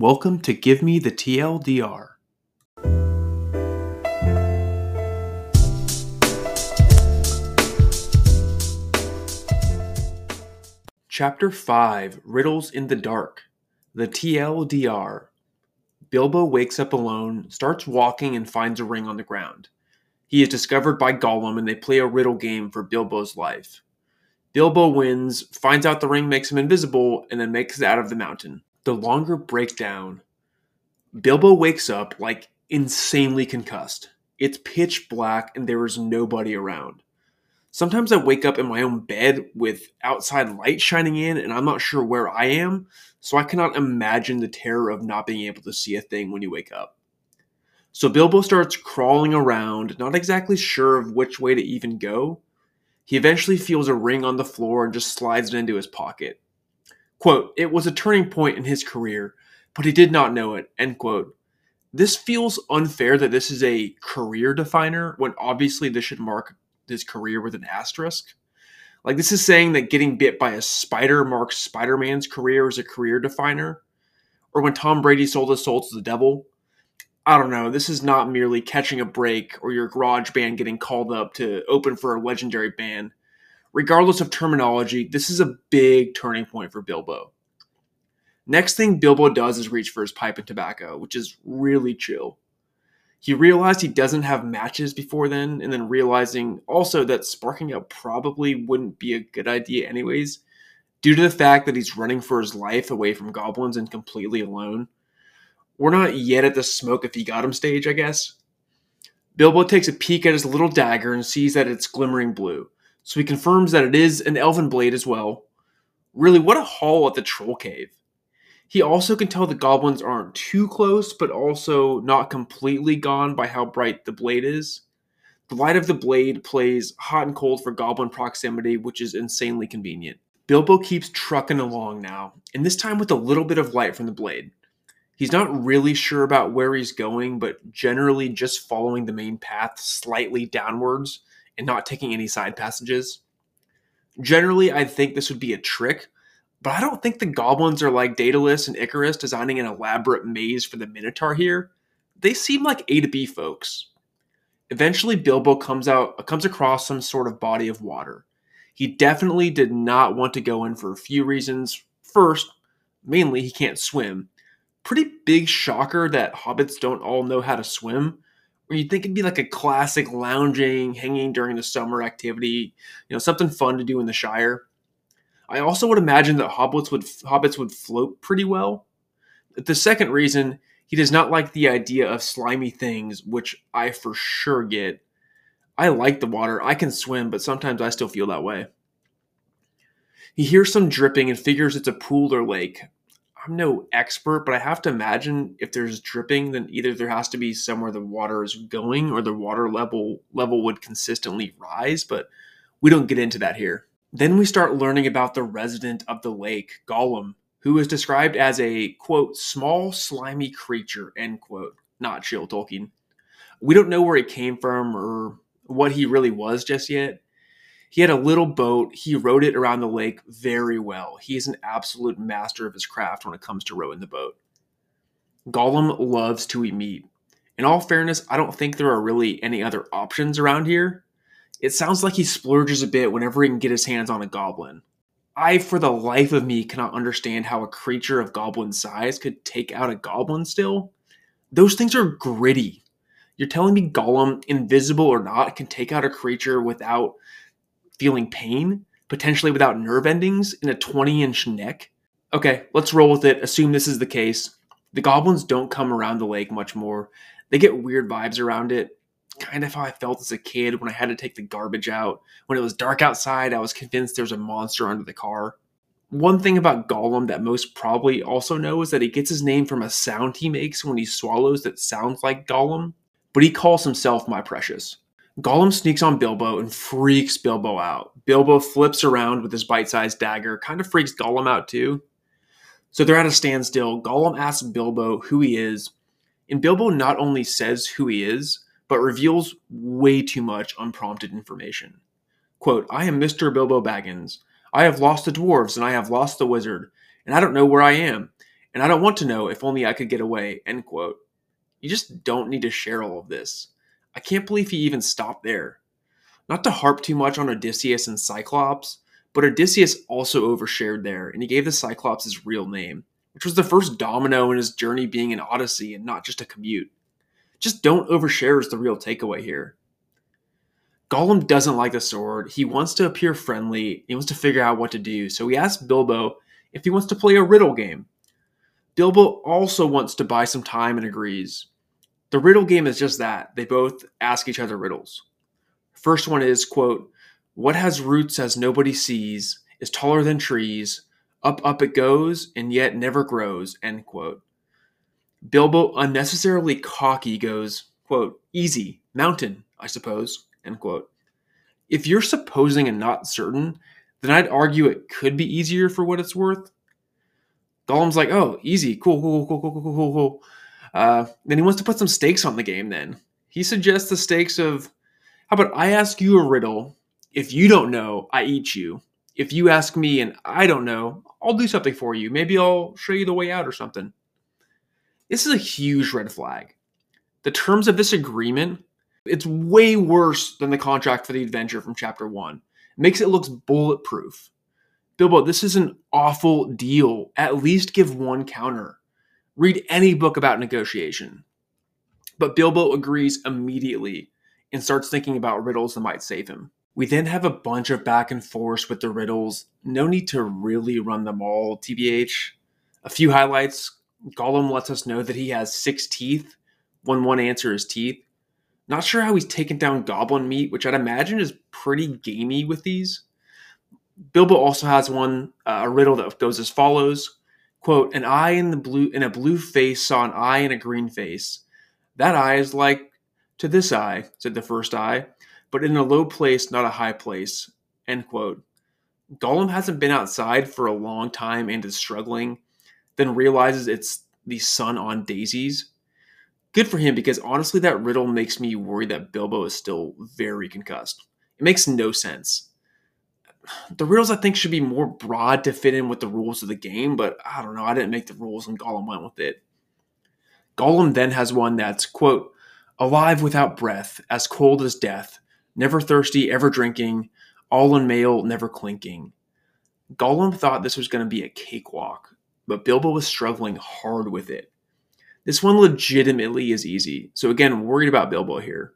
Welcome to Give Me the TLDR. Chapter 5 Riddles in the Dark The TLDR. Bilbo wakes up alone, starts walking, and finds a ring on the ground. He is discovered by Gollum and they play a riddle game for Bilbo's life. Bilbo wins, finds out the ring makes him invisible, and then makes it out of the mountain. The longer breakdown Bilbo wakes up like insanely concussed. It's pitch black and there is nobody around. Sometimes I wake up in my own bed with outside light shining in and I'm not sure where I am, so I cannot imagine the terror of not being able to see a thing when you wake up. So Bilbo starts crawling around, not exactly sure of which way to even go. He eventually feels a ring on the floor and just slides it into his pocket. Quote, it was a turning point in his career, but he did not know it, end quote. This feels unfair that this is a career definer when obviously this should mark his career with an asterisk. Like this is saying that getting bit by a spider marks Spider-Man's career as a career definer, or when Tom Brady sold his soul to the devil. I don't know. This is not merely catching a break or your garage band getting called up to open for a legendary band. Regardless of terminology, this is a big turning point for Bilbo. Next thing Bilbo does is reach for his pipe and tobacco, which is really chill. He realized he doesn't have matches before then, and then realizing also that sparking up probably wouldn't be a good idea, anyways, due to the fact that he's running for his life away from goblins and completely alone. We're not yet at the smoke if he got him stage, I guess. Bilbo takes a peek at his little dagger and sees that it's glimmering blue, so he confirms that it is an elven blade as well. Really, what a haul at the troll cave. He also can tell the goblins aren't too close, but also not completely gone by how bright the blade is. The light of the blade plays hot and cold for goblin proximity, which is insanely convenient. Bilbo keeps trucking along now, and this time with a little bit of light from the blade. He's not really sure about where he's going, but generally just following the main path slightly downwards and not taking any side passages. Generally, I think this would be a trick, but I don't think the goblins are like Daedalus and Icarus designing an elaborate maze for the Minotaur here. They seem like A to B folks. Eventually, Bilbo comes out comes across some sort of body of water. He definitely did not want to go in for a few reasons. First, mainly he can't swim. Pretty big shocker that hobbits don't all know how to swim. Or you'd think it'd be like a classic lounging, hanging during the summer activity, you know, something fun to do in the Shire. I also would imagine that hobbits would hobbits would float pretty well. The second reason, he does not like the idea of slimy things, which I for sure get. I like the water. I can swim, but sometimes I still feel that way. He hears some dripping and figures it's a pool or lake. I'm no expert, but I have to imagine if there's dripping, then either there has to be somewhere the water is going or the water level level would consistently rise, but we don't get into that here. Then we start learning about the resident of the lake, Gollum, who is described as a quote small slimy creature end quote. Not chill Tolkien. We don't know where he came from or what he really was just yet. He had a little boat. He rowed it around the lake very well. He is an absolute master of his craft when it comes to rowing the boat. Gollum loves to eat meat. In all fairness, I don't think there are really any other options around here. It sounds like he splurges a bit whenever he can get his hands on a goblin. I, for the life of me, cannot understand how a creature of goblin size could take out a goblin still. Those things are gritty. You're telling me Gollum, invisible or not, can take out a creature without feeling pain, potentially without nerve endings, in a 20 inch neck? Okay, let's roll with it. Assume this is the case. The goblins don't come around the lake much more. They get weird vibes around it kind of how I felt as a kid when I had to take the garbage out. When it was dark outside, I was convinced there was a monster under the car. One thing about Gollum that most probably also know is that he gets his name from a sound he makes when he swallows that sounds like Gollum, but he calls himself my precious. Gollum sneaks on Bilbo and freaks Bilbo out. Bilbo flips around with his bite sized dagger, kind of freaks Gollum out too. So they're at a standstill. Gollum asks Bilbo who he is, and Bilbo not only says who he is, but reveals way too much unprompted information. Quote, I am Mr. Bilbo Baggins. I have lost the dwarves and I have lost the wizard, and I don't know where I am. and I don't want to know if only I could get away, end quote. You just don't need to share all of this. I can't believe he even stopped there. Not to harp too much on Odysseus and Cyclops, but Odysseus also overshared there, and he gave the Cyclops his real name, which was the first domino in his journey being an odyssey and not just a commute. Just don't overshare is the real takeaway here. Gollum doesn't like the sword. He wants to appear friendly. He wants to figure out what to do. So he asks Bilbo if he wants to play a riddle game. Bilbo also wants to buy some time and agrees. The riddle game is just that. They both ask each other riddles. First one is, quote, what has roots as nobody sees, is taller than trees, up up it goes, and yet never grows, end quote. Bilbo, unnecessarily cocky, goes, quote, easy, mountain, I suppose, end quote. If you're supposing and not certain, then I'd argue it could be easier for what it's worth. Gollum's like, oh, easy, cool, cool, cool, cool, cool, cool, cool, cool. Uh, then he wants to put some stakes on the game then. He suggests the stakes of, how about I ask you a riddle? If you don't know, I eat you. If you ask me and I don't know, I'll do something for you. Maybe I'll show you the way out or something. This is a huge red flag. The terms of this agreement, it's way worse than the contract for the adventure from chapter 1. It makes it look bulletproof. Bilbo, this is an awful deal. At least give one counter. Read any book about negotiation. But Bilbo agrees immediately and starts thinking about riddles that might save him. We then have a bunch of back and forth with the riddles. No need to really run them all, TBH. A few highlights Gollum lets us know that he has six teeth when one answer is teeth. Not sure how he's taken down goblin meat, which I'd imagine is pretty gamey with these. Bilbo also has one, uh, a riddle that goes as follows quote, an eye in the blue in a blue face saw an eye in a green face. That eye is like to this eye, said the first eye, but in a low place, not a high place. End quote. Gollum hasn't been outside for a long time and is struggling, then realizes it's the sun on daisies. Good for him because honestly, that riddle makes me worry that Bilbo is still very concussed. It makes no sense. The riddles I think should be more broad to fit in with the rules of the game, but I don't know. I didn't make the rules and Gollum went with it. Gollum then has one that's, quote, alive without breath, as cold as death, never thirsty, ever drinking, all in mail, never clinking. Gollum thought this was going to be a cakewalk, but Bilbo was struggling hard with it. This one legitimately is easy, so again, worried about Bilbo here.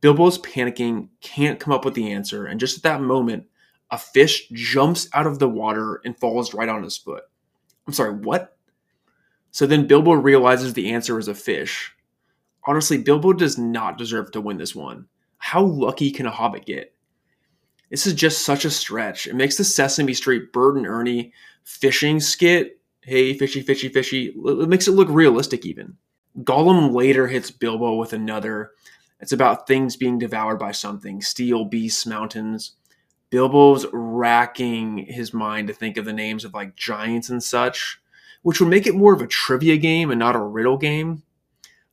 Bilbo's panicking, can't come up with the answer, and just at that moment, a fish jumps out of the water and falls right on his foot. I'm sorry, what? So then Bilbo realizes the answer is a fish. Honestly, Bilbo does not deserve to win this one. How lucky can a hobbit get? This is just such a stretch. It makes the Sesame Street Bert and Ernie fishing skit, hey, fishy, fishy, fishy, it makes it look realistic even. Gollum later hits Bilbo with another. It's about things being devoured by something steel, beasts, mountains. Bilbo's racking his mind to think of the names of like giants and such, which would make it more of a trivia game and not a riddle game.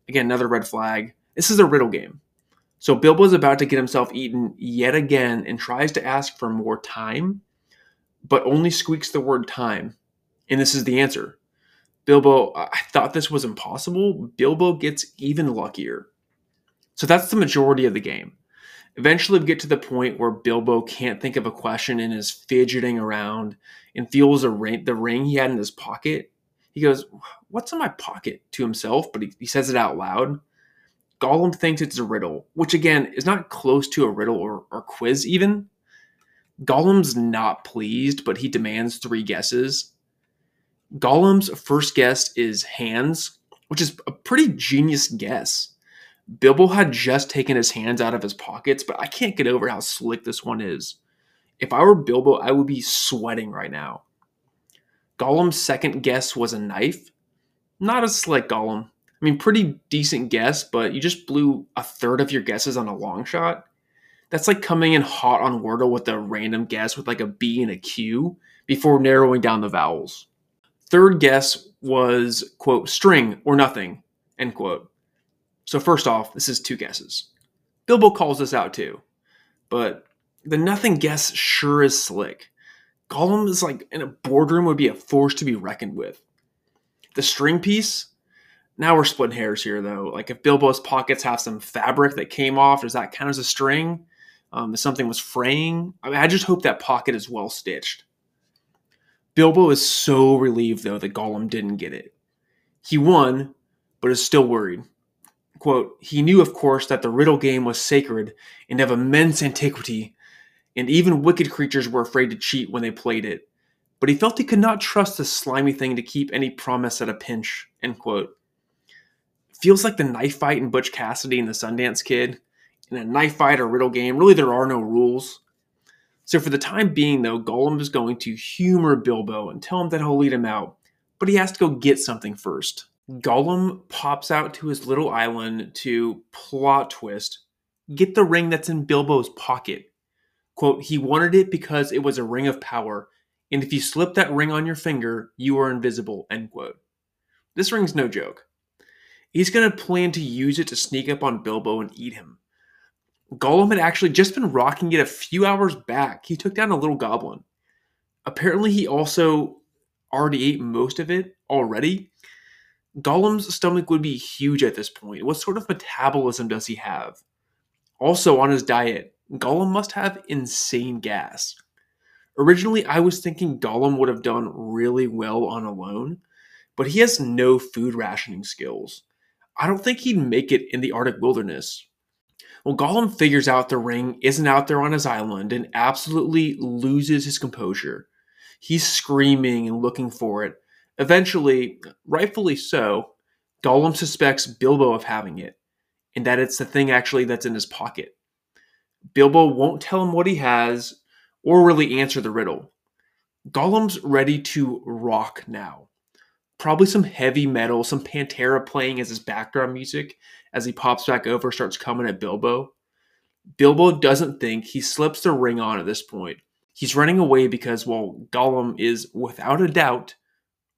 Again, another red flag. This is a riddle game. So Bilbo is about to get himself eaten yet again and tries to ask for more time, but only squeaks the word time. And this is the answer. Bilbo, I thought this was impossible. Bilbo gets even luckier. So that's the majority of the game. Eventually, we get to the point where Bilbo can't think of a question and is fidgeting around and feels ring, the ring he had in his pocket. He goes, What's in my pocket? to himself, but he, he says it out loud. Gollum thinks it's a riddle, which again is not close to a riddle or, or quiz even. Gollum's not pleased, but he demands three guesses. Gollum's first guess is hands, which is a pretty genius guess. Bilbo had just taken his hands out of his pockets, but I can't get over how slick this one is. If I were Bilbo, I would be sweating right now. Gollum's second guess was a knife. Not as slick, Gollum. I mean, pretty decent guess, but you just blew a third of your guesses on a long shot. That's like coming in hot on Wordle with a random guess with like a B and a Q before narrowing down the vowels. Third guess was, quote, string or nothing, end quote. So, first off, this is two guesses. Bilbo calls this out too. But the nothing guess sure is slick. Gollum is like in a boardroom would be a force to be reckoned with. The string piece, now we're splitting hairs here, though. Like if Bilbo's pockets have some fabric that came off, does that count as a string? Um, if something was fraying, I, mean, I just hope that pocket is well stitched. Bilbo is so relieved, though, that Gollum didn't get it. He won, but is still worried. Quote, he knew, of course, that the riddle game was sacred and of immense antiquity, and even wicked creatures were afraid to cheat when they played it. But he felt he could not trust the slimy thing to keep any promise at a pinch. End quote feels like the knife fight in Butch Cassidy and the Sundance Kid. In a knife fight or riddle game, really there are no rules. So for the time being, though, Gollum is going to humor Bilbo and tell him that he'll lead him out, but he has to go get something first. Gollum pops out to his little island to plot twist, get the ring that's in Bilbo's pocket. Quote, he wanted it because it was a ring of power, and if you slip that ring on your finger, you are invisible, end quote. This ring's no joke. He's going to plan to use it to sneak up on Bilbo and eat him. Gollum had actually just been rocking it a few hours back. He took down a little goblin. Apparently, he also already ate most of it already. Gollum's stomach would be huge at this point. What sort of metabolism does he have? Also, on his diet, Gollum must have insane gas. Originally, I was thinking Gollum would have done really well on alone, but he has no food rationing skills. I don't think he'd make it in the Arctic wilderness. Well, Gollum figures out the ring isn't out there on his island and absolutely loses his composure. He's screaming and looking for it. Eventually, rightfully so, Gollum suspects Bilbo of having it, and that it's the thing actually that's in his pocket. Bilbo won't tell him what he has or really answer the riddle. Gollum's ready to rock now probably some heavy metal, some Pantera playing as his background music as he pops back over, starts coming at Bilbo. Bilbo doesn't think he slips the ring on at this point. He's running away because, well, Gollum is without a doubt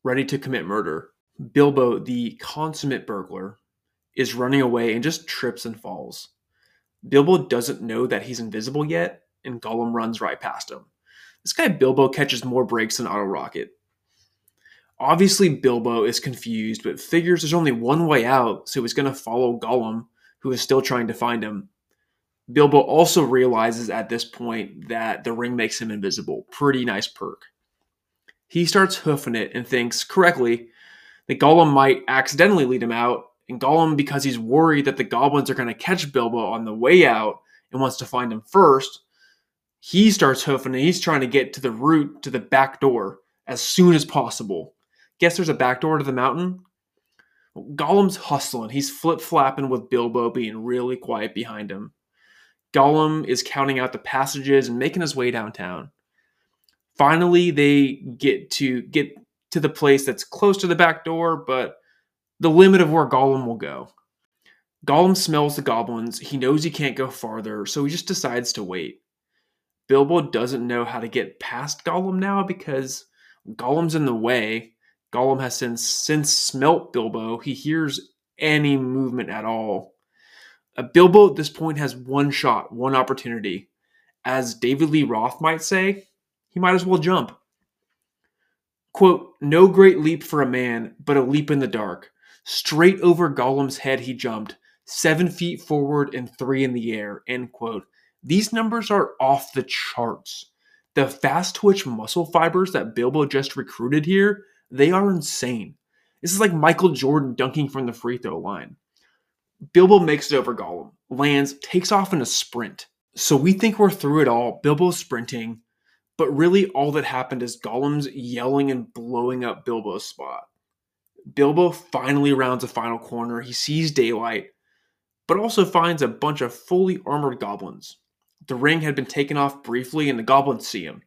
ready to commit murder. Bilbo, the consummate burglar, is running away and just trips and falls. Bilbo doesn't know that he's invisible yet, and Gollum runs right past him. This guy Bilbo catches more breaks than Otto Rocket. Obviously, Bilbo is confused, but figures there's only one way out, so he's going to follow Gollum, who is still trying to find him. Bilbo also realizes at this point that the ring makes him invisible. Pretty nice perk. He starts hoofing it and thinks correctly that Gollum might accidentally lead him out, and Gollum, because he's worried that the goblins are going to catch Bilbo on the way out and wants to find him first, he starts hoofing and He's trying to get to the route to the back door as soon as possible. Guess there's a back door to the mountain? Gollum's hustling. He's flip flapping with Bilbo being really quiet behind him. Gollum is counting out the passages and making his way downtown. Finally, they get to get to the place that's close to the back door, but the limit of where Gollum will go. Gollum smells the goblins. He knows he can't go farther, so he just decides to wait. Bilbo doesn't know how to get past Gollum now because Gollum's in the way, Gollum has since since smelt Bilbo. He hears any movement at all. Uh, Bilbo at this point has one shot, one opportunity. As David Lee Roth might say, he might as well jump. Quote, no great leap for a man, but a leap in the dark. Straight over Gollum's head he jumped, seven feet forward and three in the air, end quote. These numbers are off the charts. The fast twitch muscle fibers that Bilbo just recruited here they are insane. This is like Michael Jordan dunking from the free throw line. Bilbo makes it over Gollum, lands, takes off in a sprint. So we think we're through it all. Bilbo's sprinting, but really all that happened is Gollum's yelling and blowing up Bilbo's spot. Bilbo finally rounds a final corner. He sees daylight, but also finds a bunch of fully armored goblins. The ring had been taken off briefly, and the goblins see him.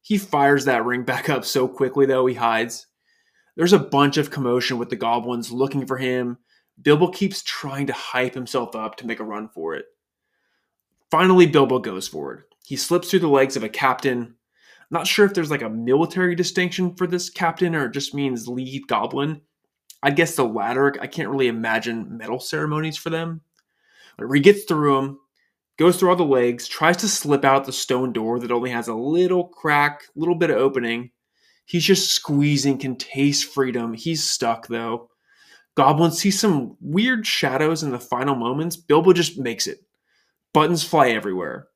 He fires that ring back up so quickly, though, he hides. There's a bunch of commotion with the goblins looking for him. Bilbo keeps trying to hype himself up to make a run for it. Finally, Bilbo goes for it. He slips through the legs of a captain. Not sure if there's like a military distinction for this captain or it just means lead goblin. I guess the latter. I can't really imagine medal ceremonies for them. But he gets through them, goes through all the legs, tries to slip out the stone door that only has a little crack, little bit of opening, He's just squeezing, can taste freedom. He's stuck though. Goblin sees some weird shadows in the final moments. Bilbo just makes it. Buttons fly everywhere.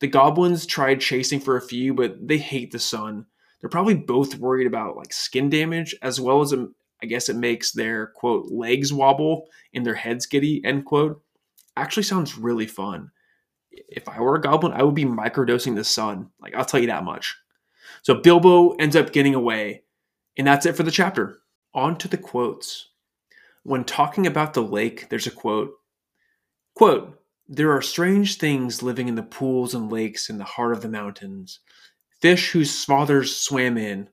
The goblins tried chasing for a few, but they hate the sun. They're probably both worried about like skin damage, as well as um, I guess it makes their quote legs wobble and their heads giddy end quote. Actually, sounds really fun. If I were a goblin, I would be microdosing the sun. Like I'll tell you that much. So Bilbo ends up getting away, and that's it for the chapter. On to the quotes. When talking about the lake, there's a quote. Quote, there are strange things living in the pools and lakes in the heart of the mountains. Fish whose fathers swam in,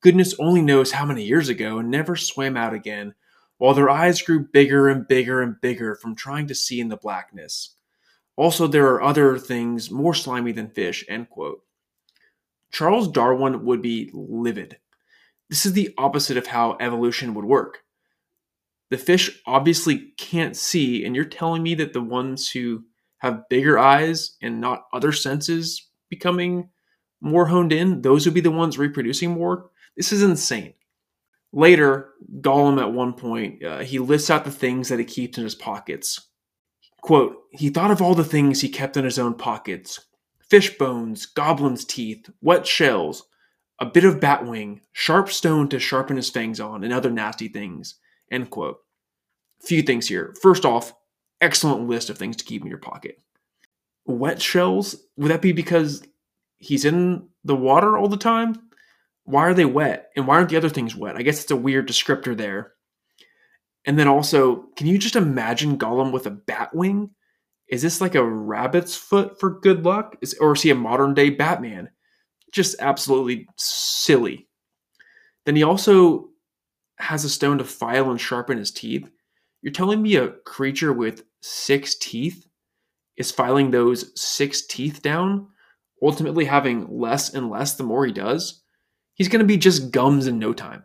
goodness only knows how many years ago, and never swam out again, while their eyes grew bigger and bigger and bigger from trying to see in the blackness. Also, there are other things more slimy than fish. End quote. Charles Darwin would be livid. This is the opposite of how evolution would work. The fish obviously can't see, and you're telling me that the ones who have bigger eyes and not other senses becoming more honed in, those would be the ones reproducing more? This is insane. Later, Gollum at one point, uh, he lists out the things that he keeps in his pockets. Quote, he thought of all the things he kept in his own pockets fish bones, goblin's teeth, wet shells, a bit of bat wing, sharp stone to sharpen his fangs on, and other nasty things. End quote. Few things here. First off, excellent list of things to keep in your pocket. Wet shells? Would that be because he's in the water all the time? Why are they wet? And why aren't the other things wet? I guess it's a weird descriptor there. And then also, can you just imagine Gollum with a bat wing? Is this like a rabbit's foot for good luck? Is, or is he a modern day Batman? Just absolutely silly. Then he also has a stone to file and sharpen his teeth. You're telling me a creature with six teeth is filing those six teeth down, ultimately having less and less the more he does? He's going to be just gums in no time.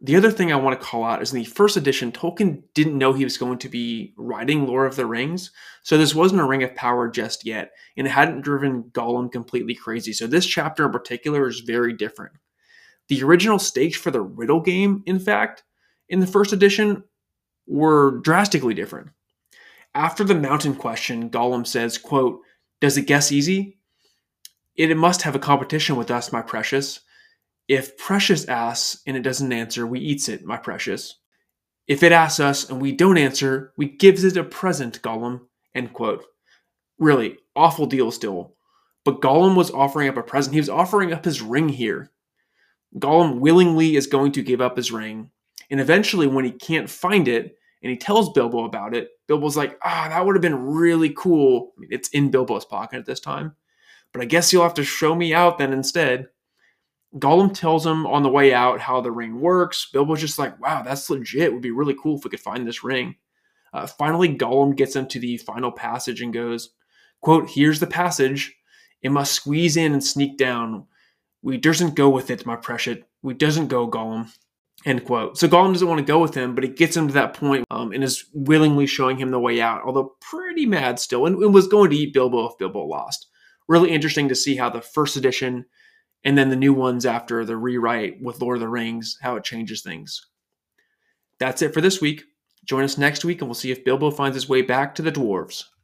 The other thing I want to call out is in the first edition, Tolkien didn't know he was going to be writing Lord of the Rings, so this wasn't a Ring of Power just yet, and it hadn't driven Gollum completely crazy. So this chapter in particular is very different. The original stakes for the riddle game, in fact, in the first edition were drastically different. After the mountain question, Gollum says, quote, Does it guess easy? It must have a competition with us, my precious. If precious asks and it doesn't answer, we eats it, my precious. If it asks us and we don't answer, we gives it a present, Gollum. End quote. Really, awful deal still. But Gollum was offering up a present. He was offering up his ring here. Gollum willingly is going to give up his ring. And eventually, when he can't find it and he tells Bilbo about it, Bilbo's like, ah, that would have been really cool. I mean, it's in Bilbo's pocket at this time. But I guess you'll have to show me out then instead. Gollum tells him on the way out how the ring works. Bilbo's just like, wow, that's legit. It would be really cool if we could find this ring. Uh, finally, Gollum gets into the final passage and goes, quote, here's the passage. It must squeeze in and sneak down. We doesn't go with it, my precious. We doesn't go, Gollum. End quote. So Gollum doesn't want to go with him, but he gets him to that point um, and is willingly showing him the way out, although pretty mad still, and, and was going to eat Bilbo if Bilbo lost. Really interesting to see how the first edition and then the new ones after the rewrite with Lord of the Rings, how it changes things. That's it for this week. Join us next week and we'll see if Bilbo finds his way back to the dwarves.